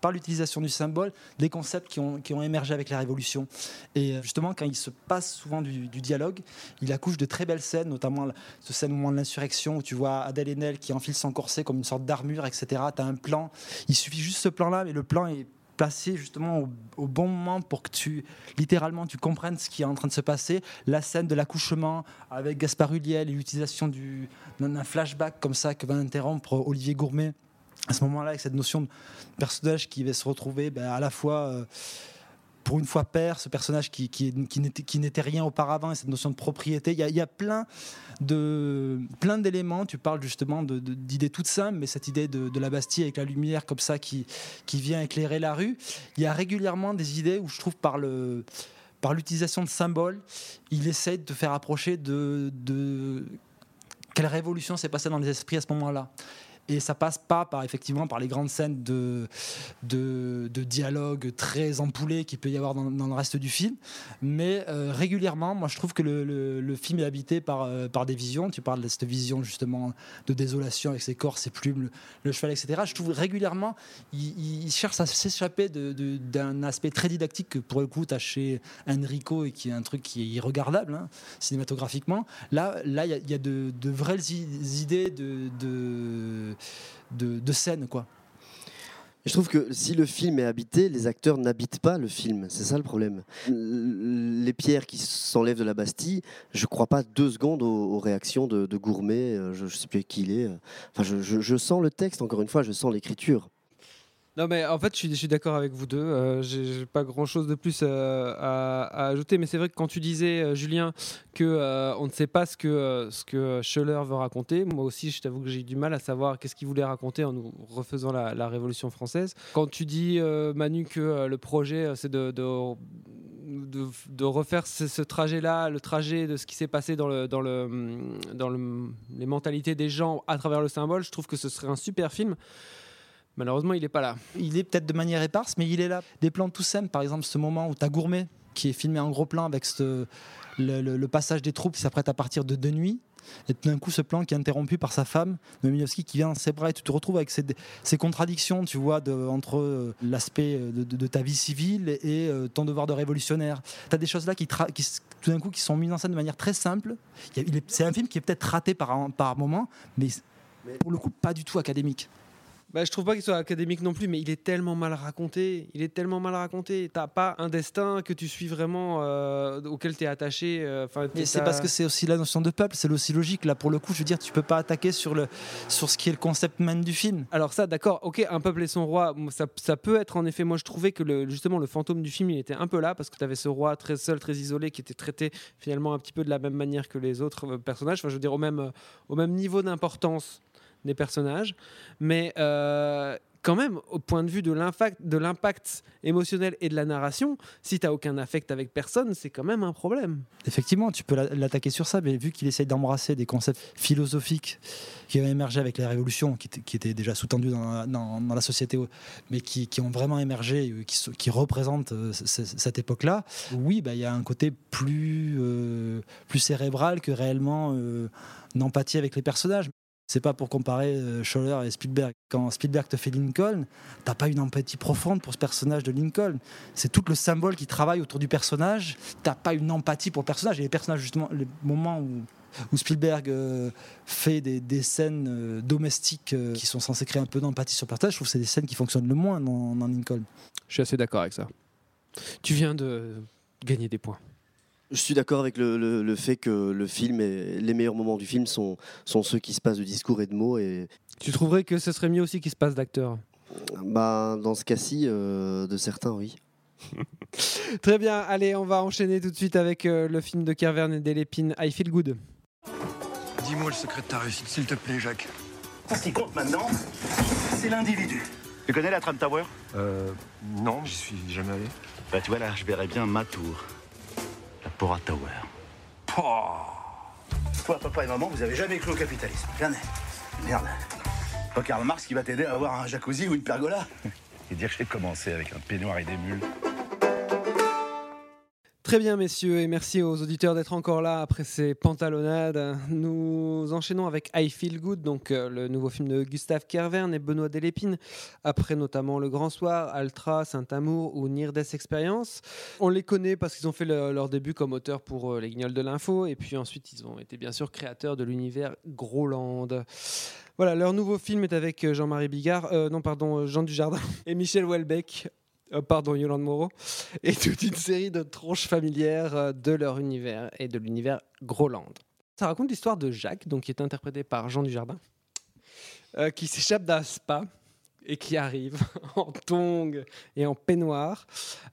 par l'utilisation du symbole des concepts qui ont, qui ont émergé avec la Révolution. Et euh, justement, quand il se passe souvent du, dialogue, il accouche de très belles scènes, notamment ce scène au moment de l'insurrection où tu vois Adèle Haenel qui enfile son corset comme une sorte d'armure, etc. Tu as un plan, il suffit juste ce plan-là, mais le plan est placé justement au, bon moment pour que tu, littéralement, tu comprennes ce qui est en train de se passer. La scène de l'accouchement avec Gaspard Huliel et l'utilisation du- d'un d'un flashback comme ça que va interrompre Olivier Gourmet à ce moment-là, avec cette notion de personnage qui va se retrouver ben, à la fois, euh, pour une fois, père, ce personnage qui, qui, qui n'était, rien auparavant, et cette notion de propriété. Il y a, plein, de, plein d'éléments. Tu parles justement d'idées toutes simples, mais cette idée de, la Bastille avec la lumière comme ça qui, qui vient éclairer la rue. Il y a régulièrement des idées où je trouve par le par l'utilisation de symboles, il essaye de te faire approcher de quelle révolution s'est passée dans les esprits à ce moment-là. Et ça passe pas par effectivement par les grandes scènes de, de, dialogue très empoulés qu'il peut y avoir dans, le reste du film, mais euh, régulièrement, moi je trouve que le, film est habité par, euh, par des visions. Tu parles de cette vision justement de désolation avec ses corps, ses plumes, le, cheval, etc. Je trouve régulièrement, il, cherche à s'échapper d'un aspect très didactique que pour le coup tu as chez Enrico et qui est un truc qui est irregardable hein, cinématographiquement. Là, il y a, y a de, de vraies idées de, de, scène, quoi. Je trouve que si le film est habité, les acteurs n'habitent pas le film. C'est ça le problème. Les pierres qui s'enlèvent de la Bastille, je crois pas deux secondes aux, réactions de, Gourmet. euh, Je, je sais plus qui il est. euh. Enfin, je sens le texte. Encore une fois, je sens l'écriture. Non, mais en fait, je suis, d'accord avec vous deux. Euh, J'ai pas grand chose de plus euh, à, ajouter, mais c'est vrai que quand tu disais, euh, Julien, que euh, on ne sait pas ce que, Scheller veut raconter, moi aussi, je t'avoue que j'ai eu du mal à savoir qu'est-ce qu'il voulait raconter en nous refaisant la, Révolution française. Quand tu dis, Manu, que le projet, c'est de, refaire ce, trajet-là, le trajet de ce qui s'est passé dans, le, dans, le, dans le, les mentalités des gens à travers le symbole, je trouve que ce serait un super film. Malheureusement, il n'est pas là. Il est peut-être de manière éparse, mais il est là. Des plans tout simples, par exemple, ce moment où tu as Gourmet qui est filmé en gros plan avec le, passage des troupes qui s'apprêtent à partir de de nuit. Et tout d'un coup, ce plan qui est interrompu par sa femme, Noéminovski, qui vient dans ses bras, et tu te retrouves avec ces, contradictions, tu vois, de, entre euh, l'aspect euh, de, de- de ta vie civile et euh, ton devoir de révolutionnaire. Tu as des choses là qui, tout d'un coup, qui sont mises en scène de manière très simple. C'est un film qui est peut-être raté par, par moment, mais pour le coup, pas du tout académique. Bah, je trouve pas qu'il soit académique non plus, mais il est tellement mal raconté. Il est tellement mal raconté. T'as pas un destin que tu suis vraiment, euh, auquel tu es attaché. euh, Enfin, c'est parce que c'est aussi la notion de peuple, c'est aussi logique. Là, pour le coup, je veux dire, tu peux pas attaquer sur, le, sur ce qui est le concept même du film. Alors ça, d'accord, ok, un peuple et son roi, ça, ça peut être en effet, moi je trouvais que le, justement le fantôme du film, il était un peu là, parce que tu avais ce roi très seul, très isolé, qui était traité finalement un petit peu de la même manière que les autres euh, personnages, enfin je veux dire au même, au même niveau d'importance des personnages, mais euh, quand même, au point de vue de l'impact, émotionnel et de la narration, si tu n'as aucun affect avec personne, c'est quand même un problème. Effectivement, tu peux la- l'attaquer sur ça, mais vu qu'il essaye d'embrasser des concepts philosophiques qui ont émergé avec la Révolution, qui, étaient- déjà sous-tendus dans, la- société, mais qui, ont vraiment émergé, euh, qui, se- qui représentent euh, cette époque-là, oui, bah, il y a un côté plus, plus cérébral que réellement euh, d'empathie avec les personnages. C'est pas pour comparer euh, Scholler et Spielberg. Quand Spielberg te fait Lincoln, t'as pas une empathie profonde pour ce personnage de Lincoln. C'est tout le symbole qui travaille autour du personnage. T'as pas une empathie pour le personnage. Et les personnages, justement, les moments où, Spielberg euh, fait des, scènes euh, domestiques qui sont censées créer un peu d'empathie sur le personnage, je trouve que c'est des scènes qui fonctionnent le moins dans, dans Lincoln. Je suis assez d'accord avec ça. Tu viens de gagner des points. Je suis d'accord avec le, le- le fait que le film et les meilleurs moments du film sont, sont ceux qui se passent de discours et de mots. Et Tu trouverais que ce serait mieux aussi qu'il se passe d'acteurs bah, dans ce cas-ci, euh, de certains, oui. Très bien, allez, on va enchaîner tout de suite avec euh, le film de Kervern et Delépine, I Feel Good. Dis-moi le secret de ta réussite, s'il te plaît, Jacques. Ce qui compte maintenant, c'est l'individu. Tu connais la Trump Tower? Euh. Non, j'y suis jamais allé. Bah tu vois là, je verrais bien ma tour. La Pora Tower. Toi, papa et maman, vous avez jamais cru au capitalisme. Jamais. Merde. Pas Karl Marx qui va t'aider à avoir un jacuzzi ou une pergola. Et dire que j'ai commencé avec un peignoir et des mules. Très bien, messieurs, et merci aux auditeurs d'être encore là après ces pantalonnades. Nous enchaînons avec I Feel Good, donc euh, le nouveau film de Gustave Kervern et Benoît Delépine, après notamment Le Grand Soir, Altra, Saint-Amour ou Near Death Experience. On les connaît parce qu'ils ont fait le- leur début comme auteurs pour euh, Les Guignols de l'Info, et puis ensuite ils ont été bien sûr créateurs de l'univers Groland. Voilà, leur nouveau film est avec euh, Jean-Marie Bigard, non pardon, Jean Dujardin et Michel Houellebecq. Euh, pardon, Yolande Moreau, et toute une série de tronches familières euh, de leur univers et de l'univers Groland. Ça raconte l'histoire de Jacques, donc qui est interprété par Jean Dujardin, euh, qui s'échappe d'un spa et qui arrive en tongs et en peignoir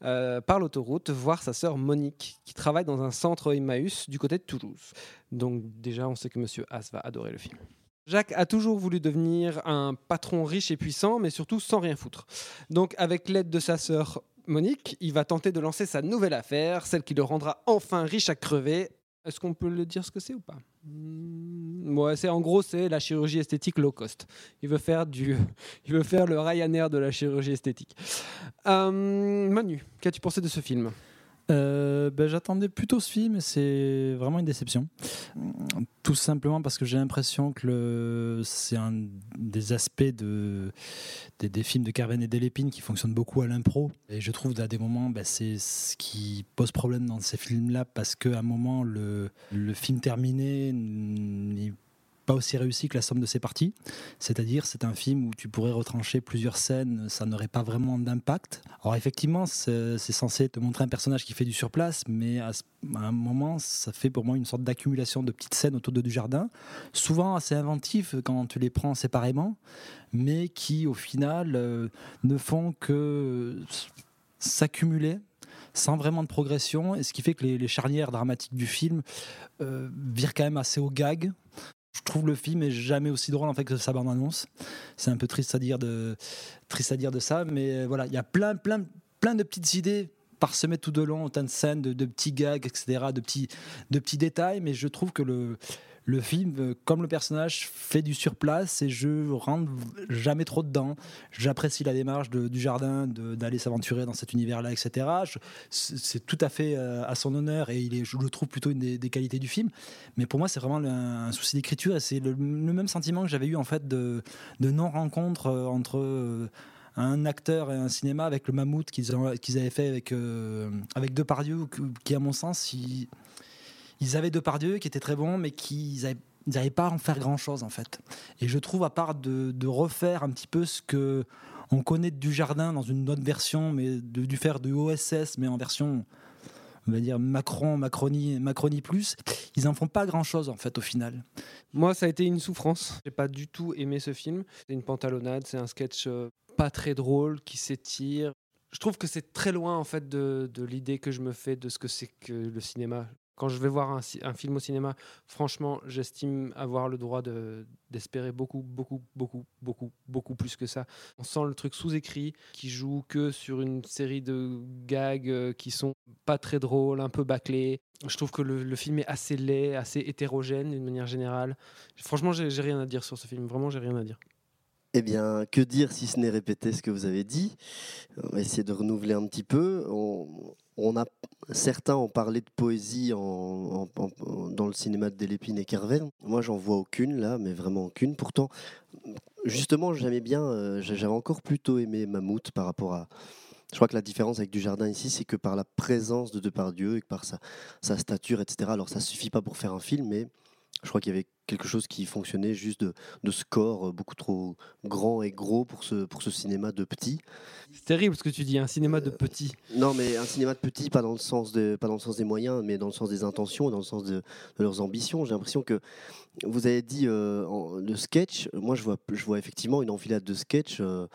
euh, par l'autoroute voir sa sœur Monique, qui travaille dans un centre Emmaüs du côté de Toulouse. Donc déjà, on sait que Monsieur Haas va adorer le film. Jacques a toujours voulu devenir un patron riche et puissant, mais surtout sans rien foutre. Donc, avec l'aide de sa sœur Monique, il va tenter de lancer sa nouvelle affaire, celle qui le rendra enfin riche à crever. Est-ce qu'on peut le dire ce que c'est ou pas? Hmm, c'est en gros c'est la chirurgie esthétique low cost. Il veut faire du, il veut faire le Ryanair de la chirurgie esthétique. Euh, Manu, qu'as-tu pensé de ce film? Ben, J'attendais plutôt ce film et c'est vraiment une déception. Tout simplement parce que j'ai l'impression que c'est un des aspects de, des, films de Carven et Delépine qui fonctionnent beaucoup à l'impro. Et je trouve à des moments, ben, c'est ce qui pose problème dans ces films-là parce qu'à un moment, le, le film terminé pas aussi réussi que la somme de ses parties. C'est-à-dire, c'est un film où tu pourrais retrancher plusieurs scènes, ça n'aurait pas vraiment d'impact. Alors effectivement, c'est censé te montrer un personnage qui fait du surplace, mais à, un moment, ça fait pour moi une sorte d'accumulation de petites scènes autour de du jardin, souvent assez inventifs quand tu les prends séparément, mais qui au final euh, ne font que s'accumuler sans vraiment de progression, et ce qui fait que les, les charnières dramatiques du film euh, virent quand même assez au gag. Je trouve le film est jamais aussi drôle en fait que sa bande annonce. C'est un peu triste à dire de triste à dire de ça, mais voilà, il y a plein plein plein de petites idées parsemé tout de long, autant de scènes, de, de petits gags, etc., de petits, de petits détails, mais je trouve que le, le film, euh, comme le personnage, fait du surplace et je rentre jamais trop dedans. J'apprécie la démarche du jardin, d'aller s'aventurer dans cet univers-là, etc. C'est tout à fait euh, à son honneur et je le trouve plutôt une des, qualités du film. Mais pour moi, c'est vraiment un, souci d'écriture et c'est le, même sentiment que j'avais eu en fait de, non-rencontre euh, entre. un acteur et un cinéma avec le mammouth qu'ils avaient fait avec, euh, avec Depardieu, qui à mon sens, il, ils avaient Depardieu qui était très bon, mais qui n'arrivaient pas à en faire grand chose en fait. Et je trouve, à part de, refaire un petit peu ce que on connaît du jardin dans une autre version, mais de, du faire de OSS, mais en version, on va dire Macron, Macronie, Macronie plus, ils en font pas grand chose en fait au final. Moi, ça a été une souffrance. J'ai pas du tout aimé ce film. C'est une pantalonnade, c'est un sketch euh, pas très drôle qui s'étire. Je trouve que c'est très loin en fait de l'idée que je me fais de ce que c'est que le cinéma. Quand je vais voir un, film au cinéma, franchement, j'estime avoir le droit de- d'espérer beaucoup, beaucoup, beaucoup, beaucoup, beaucoup plus que ça. On sent le truc sous-écrit qui joue que sur une série de gags euh, qui sont pas très drôles, un peu bâclés. Je trouve que le, film est assez laid, assez hétérogène d'une manière générale. Franchement, j'ai rien à dire sur ce film. Vraiment, j'ai rien à dire. Eh bien, que dire si ce n'est répéter ce que vous avez dit? On va essayer de renouveler un petit peu. On, a, certains ont parlé de poésie dans le cinéma de Delépine et Carverne. Moi, j'en vois aucune là, mais vraiment aucune. Pourtant, justement, j'aimais bien, euh, j'avais encore plutôt aimé Mammouth par rapport à. Je crois que la différence avec Dujardin ici, c'est que par la présence de Depardieu et par sa, sa stature, etc. Alors, ça suffit pas pour faire un film, mais je crois qu'il y avait quelque chose qui fonctionnait juste de, de score euh, beaucoup trop grand et gros pour ce, pour ce cinéma de petit. C'est terrible ce que tu dis, un cinéma de petit. Non, mais un cinéma de petit, pas dans le sens, de, pas dans le sens des moyens, mais dans le sens des intentions, dans le sens de, de leurs ambitions. J'ai l'impression que vous avez dit euh, en- le sketch. Moi, je vois, je vois effectivement une enfilade de sketch euh,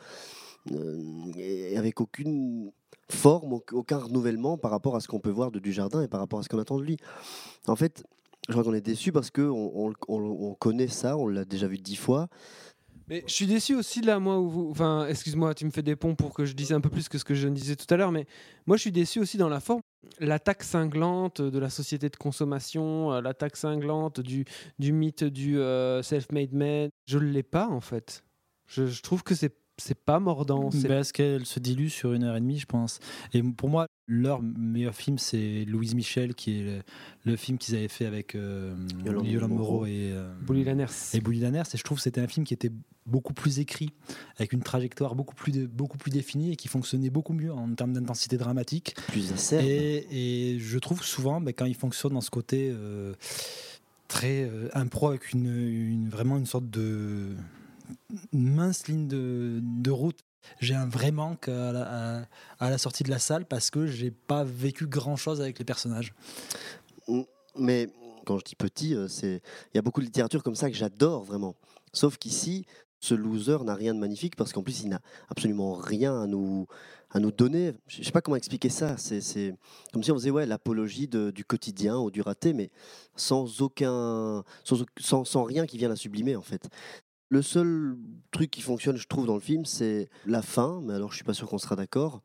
euh, et avec aucune forme, auc- aucun renouvellement par rapport à ce qu'on peut voir de Dujardin et par rapport à ce qu'on attend de lui. En fait, je crois qu'on est déçu parce que on, on- on- on connaît ça, on l'a déjà vu dix fois. Mais je suis déçu aussi là, moi, où vous... Enfin, excuse-moi, tu me fais des ponts pour que je dise un peu plus que ce que je disais tout à l'heure, mais moi je suis déçu aussi dans la forme. L'attaque cinglante de la société de consommation, euh, l'attaque cinglante du, du mythe du euh, self-made man, je ne l'ai pas en fait. Je, je trouve que c'est c'est pas mordant. c'est- Parce qu'elle se dilue sur une heure et demie, je pense. Et pour moi, leur meilleur film, c'est Louise Michel, qui est le, le film qu'ils avaient fait avec euh, Yolande Yolande Moreau. Moreau et euh, Bully Lanners. Et Bully Lanners. Et je trouve que c'était un film qui était beaucoup plus écrit, avec une trajectoire beaucoup plus, de- beaucoup plus définie et qui fonctionnait beaucoup mieux en termes d'intensité dramatique. Plus acerbe. Et, et je trouve souvent, ben, quand il fonctionne dans ce côté euh, très euh, impro, avec une, une- vraiment une sorte de mince ligne de, de route. J'ai un vrai manque à la, sortie de la salle parce que j'ai pas vécu grand chose avec les personnages. Mais quand je dis petit, euh, c'est il y a beaucoup de littérature comme ça que j'adore vraiment. Sauf qu'ici, ce loser n'a rien de magnifique parce qu'en plus, il n'a absolument rien à nous, à nous donner. Je sais pas comment expliquer ça. C'est comme si on faisait ouais, l'apologie du quotidien ou du raté, mais sans aucun, sans, sans, sans rien qui vient la sublimer en fait. Le seul truc qui fonctionne, je trouve, dans le film, c'est la fin. Mais alors, je suis pas sûr qu'on sera d'accord.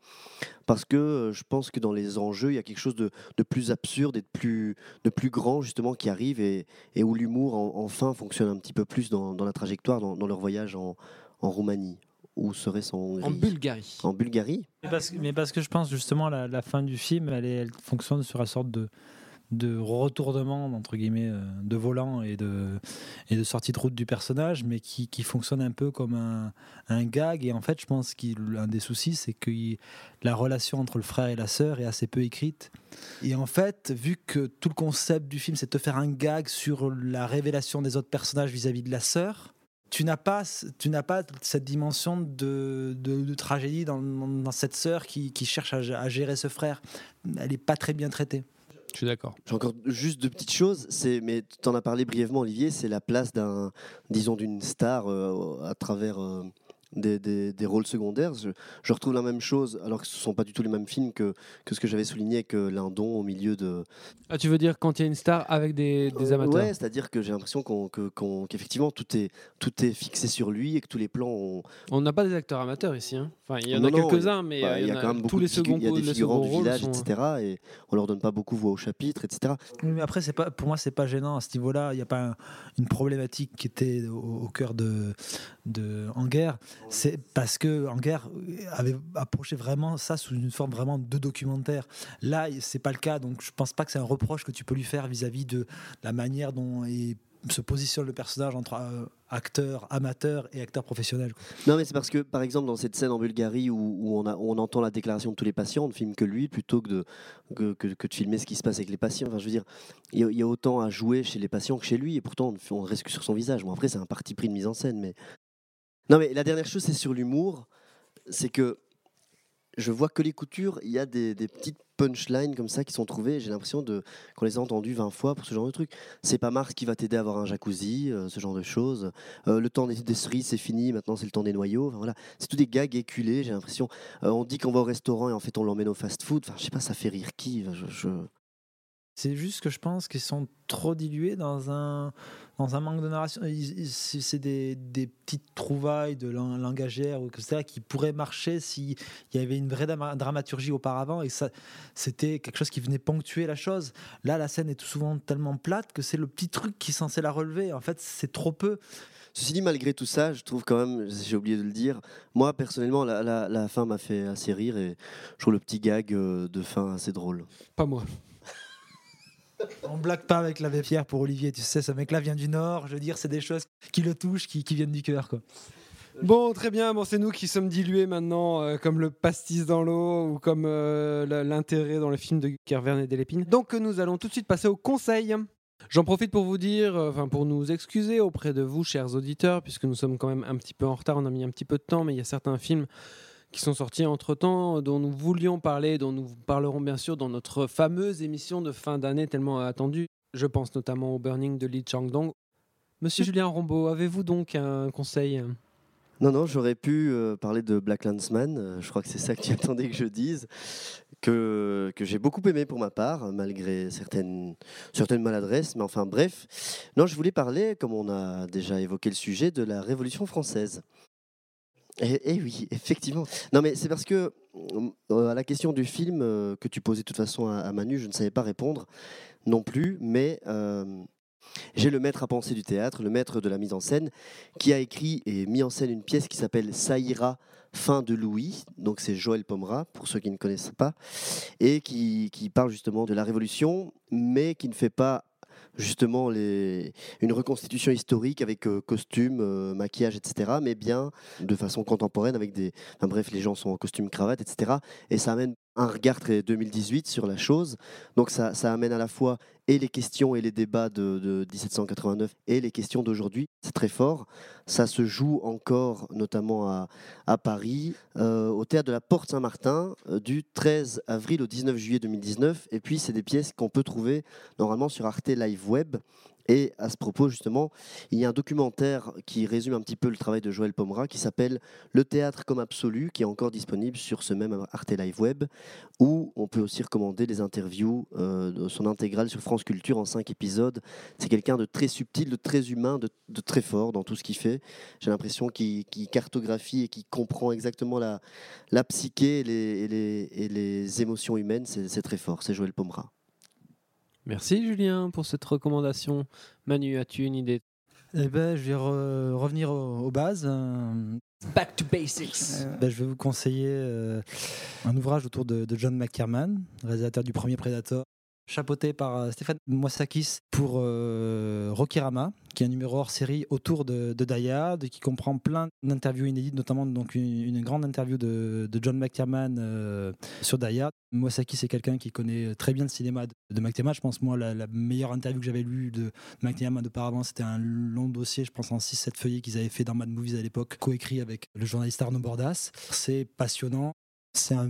Parce que euh, je pense que dans les enjeux, il y a quelque chose de, de plus absurde et de plus, de plus grand, justement, qui arrive et, et où l'humour, en- enfin, fonctionne un petit peu plus dans, dans la trajectoire, dans, dans leur voyage en, en Roumanie. Où serait son Hongrie? En Bulgarie. En Bulgarie Mais parce, que- mais parce que je pense justement la, la fin du film, elle, est- elle fonctionne sur une sorte de, de retournement entre guillemets euh, de volant et de, et de sortie de route du personnage, mais qui, qui fonctionne un peu comme un, un gag. Et en fait, je pense qu'un des soucis, c'est que la relation entre le frère et la sœur est assez peu écrite. Et en fait, vu que tout le concept du film, c'est de te faire un gag sur la révélation des autres personnages vis-à-vis de la sœur, tu n'as pas, tu n'as pas cette dimension de, de, tragédie dans, dans- dans cette sœur qui, qui cherche à, à gérer ce frère. Elle n'est pas très bien traitée. Je suis d'accord. J'ai encore juste deux petites choses, c'est, mais tu en as parlé brièvement, Olivier, c'est la place d'un, disons, d'une star euh, à travers euh, des, des- des rôles secondaires. Je, je retrouve la même chose, alors que ce ne sont pas du tout les mêmes films que, que ce que j'avais souligné avec euh, Lindon au milieu de. Ah, tu veux dire quand il y a une star avec des, des Euh, amateurs? Ouais, c'est-à-dire que j'ai l'impression qu'on- que- qu'on- qu'effectivement tout est, tout est fixé sur lui et que tous les plans ont. On n'a pas des acteurs amateurs ici. hein. Enfin, il y en Non, a non, quelques-uns, mais bah, euh, il y a quand même beaucoup tous les seconds Il y a des figurants du village, sont- etc. Et on leur donne pas beaucoup voix au chapitre, etc. Mais après, c'est pas, pour moi, c'est pas gênant à ce niveau-là. Il n'y a pas un- une problématique qui était au, au cœur de, de En guerre. C'est parce que En guerre avait approché vraiment ça sous une forme vraiment de documentaire. Là, c'est pas le cas. Donc, je pense pas que c'est un reproche que tu peux lui faire vis-à-vis de la manière dont est- se positionne le personnage entre euh, acteur amateur et acteur professionnel. Non, mais c'est parce que, par exemple, dans cette scène en Bulgarie où, on, entend la déclaration de tous les patients, on ne filme que lui plutôt que de, que, de filmer ce qui se passe avec les patients. Enfin, je veux dire, il y, a- il autant à jouer chez les patients que chez lui, et pourtant, on, on reste que sur son visage. Bon, après, c'est un parti pris de mise en scène, mais. Non, mais la dernière chose, c'est sur l'humour. C'est que je vois que les coutures, il y a des, petites punchlines comme ça qui sont trouvées. J'ai l'impression de qu'on les a entendues 20 fois pour ce genre de truc. C'est pas Mars qui va t'aider à avoir un jacuzzi, euh, ce genre de choses. Euh, le temps des, cerises, c'est fini. Maintenant, c'est le temps des noyaux. Enfin, voilà, c'est tous des gags éculés. J'ai l'impression. Euh, on dit qu'on va au restaurant et en fait, on l'emmène au fast-food. Enfin, je sais pas, ça fait rire qui C'est juste que je pense qu'ils sont trop dilués dans un, dans un manque de narration. C'est des, des petites trouvailles de lang- langagière ou etc. qui pourraient marcher s'il y avait une vraie dramaturgie auparavant et ça c'était quelque chose qui venait ponctuer la chose. Là, la scène est tout souvent tellement plate que c'est le petit truc qui est censé la relever. En fait, c'est trop peu. Ceci dit, malgré tout ça, je trouve quand même, j'ai oublié de le dire, moi personnellement, la, la- la fin m'a fait assez rire et je trouve le petit gag euh, de fin assez drôle. Pas moi. On blague pas avec l'abbé Pierre pour Olivier. Tu sais, ce mec-là vient du Nord. Je veux dire, c'est des choses qui le touchent, qui, viennent du cœur. quoi. Bon, très bien. Bon, c'est nous qui sommes dilués maintenant, euh, comme le pastis dans l'eau ou comme euh, l'intérêt dans le film de Kervern et Delépine. Donc, euh, nous allons tout de suite passer au conseil. J'en profite pour vous dire, enfin pour nous excuser auprès de vous, chers auditeurs, puisque nous sommes quand même un petit peu en retard. On a mis un petit peu de temps, mais il y a certains films qui sont sortis entre temps, dont nous voulions parler, dont nous parlerons bien sûr dans notre fameuse émission de fin d'année tellement attendue. Je pense notamment au Burning de Lee Chang-dong. Monsieur Julien Rombaud, avez-vous donc un conseil? Non, non, j'aurais pu euh, parler de Black Landsman. euh, je crois que c'est ça que tu attendais que je dise. Que, que j'ai beaucoup aimé pour ma part, malgré certaines, certaines maladresses. Mais enfin, bref. Non, je voulais parler, comme on a déjà évoqué le sujet, de la Révolution française. Et, et oui, effectivement. Non, mais c'est parce que euh, à la question du film euh, que tu posais de toute façon à, à Manu, je ne savais pas répondre non plus, mais euh, j'ai le maître à penser du théâtre, le maître de la mise en scène, qui a écrit et mis en scène une pièce qui s'appelle Saïra, fin de Louis. Donc c'est Joël Pomera, pour ceux qui ne connaissent pas, et qui, qui parle justement de la Révolution, mais qui ne fait pas justement une reconstitution historique avec euh, costume, euh, maquillage, etc. Mais bien de façon contemporaine avec des... Bref, les gens sont en costume, cravate, etc. Et ça amène un regard très 2018 sur la chose. Donc ça, amène à la fois et les questions et les débats de, de 1789 et les questions d'aujourd'hui. C'est très fort. Ça se joue encore, notamment à, à Paris, euh, au théâtre de la Porte Saint-Martin, euh, du 13 avril au 19 juillet 2019. Et puis, c'est des pièces qu'on peut trouver normalement sur Arte Live Web. Et à ce propos, justement, il y a un documentaire qui résume un petit peu le travail de Joël Pomera qui s'appelle Le théâtre comme absolu, qui est encore disponible sur ce même Arte Live Web, où on peut aussi recommander des interviews euh, de son intégrale sur France Culture en cinq épisodes. C'est quelqu'un de très subtil, de très humain, de, très fort dans tout ce qu'il fait. J'ai l'impression qu'il cartographie et qu'il comprend exactement la, psyché et les, et les, les émotions humaines. C'est très fort, c'est Joël Pomera. Merci Julien pour cette recommandation. Manu, as-tu une idée? Eh ben, je vais re- revenir aux, aux bases. euh, Back to basics. Euh, ben, je vais vous conseiller euh, un ouvrage autour de, de John McTiernan, réalisateur du premier Predator, chapeauté par euh, Stéphane Moissakis pour euh, Rokirama, qui est un numéro hors série autour de, de Hard, qui comprend plein d'interviews inédites, notamment donc une, grande interview de, John McTiernan euh, sur Hard. Moissakis c'est quelqu'un qui connaît très bien le cinéma de, de McTiernan. Je pense moi la, meilleure interview que j'avais lue de McTiernan auparavant, c'était un long dossier, je pense en 6-7 feuillets qu'ils avaient fait dans Mad Movies à l'époque, coécrit avec le journaliste Arnaud Bordas. C'est passionnant. C'est un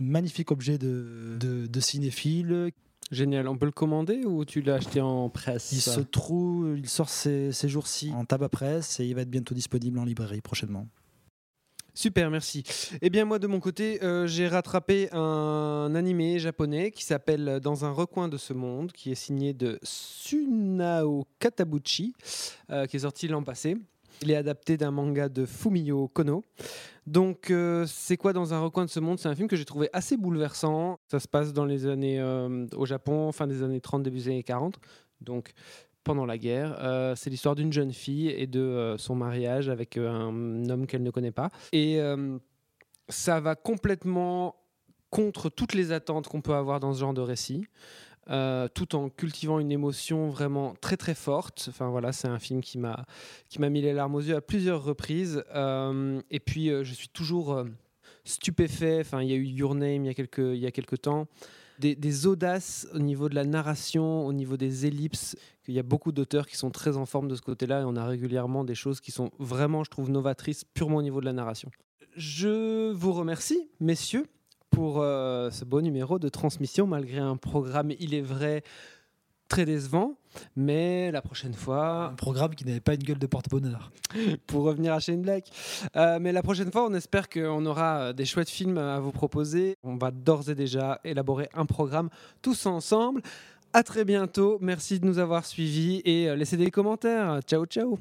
magnifique objet de cinéphile. Génial. On peut le commander ou tu l'as acheté en presse Il se trouve, il sort ces, ces jours-ci en tabac presse et il va être bientôt disponible en librairie prochainement. Super, merci. Eh bien, moi, de mon côté, euh, j'ai rattrapé un animé japonais qui s'appelle Dans un recoin de ce monde, qui est signé de Sunao Katabuchi, euh, qui est sorti l'an passé. Il est adapté d'un manga de Fumio Kono. Donc, euh, c'est quoi dans un recoin de ce monde? C'est un film que j'ai trouvé assez bouleversant. Ça se passe dans les années euh, au Japon, fin des années 30, début des années 40. Donc, pendant la guerre. Euh, c'est l'histoire d'une jeune fille et de son mariage avec un homme qu'elle ne connaît pas. Et ça va complètement contre toutes les attentes qu'on peut avoir dans ce genre de récit. Euh, tout en cultivant une émotion vraiment très très forte. Enfin voilà, c'est un film qui m'a qui m'a mis les larmes aux yeux à plusieurs reprises. Euh, et puis euh, je suis toujours stupéfait. Enfin, il y a eu Your Name il y a quelques il y a quelques temps. Des, des audaces au niveau de la narration, au niveau des ellipses. Il y a beaucoup d'auteurs qui sont très en forme de ce côté-là et on a régulièrement des choses qui sont vraiment, je trouve, novatrices purement au niveau de la narration. Je vous remercie, messieurs, pour euh, ce beau numéro de transmission, malgré un programme, il est vrai, très décevant. Mais la prochaine fois. Un programme qui n'avait pas une gueule de porte-bonheur. pour revenir à Shane Black. Euh, mais la prochaine fois, on espère qu'on aura euh, des chouettes films à vous proposer. On va d'ores et déjà élaborer un programme tous ensemble. À très bientôt. Merci de nous avoir suivis et laissez des commentaires. Ciao, ciao.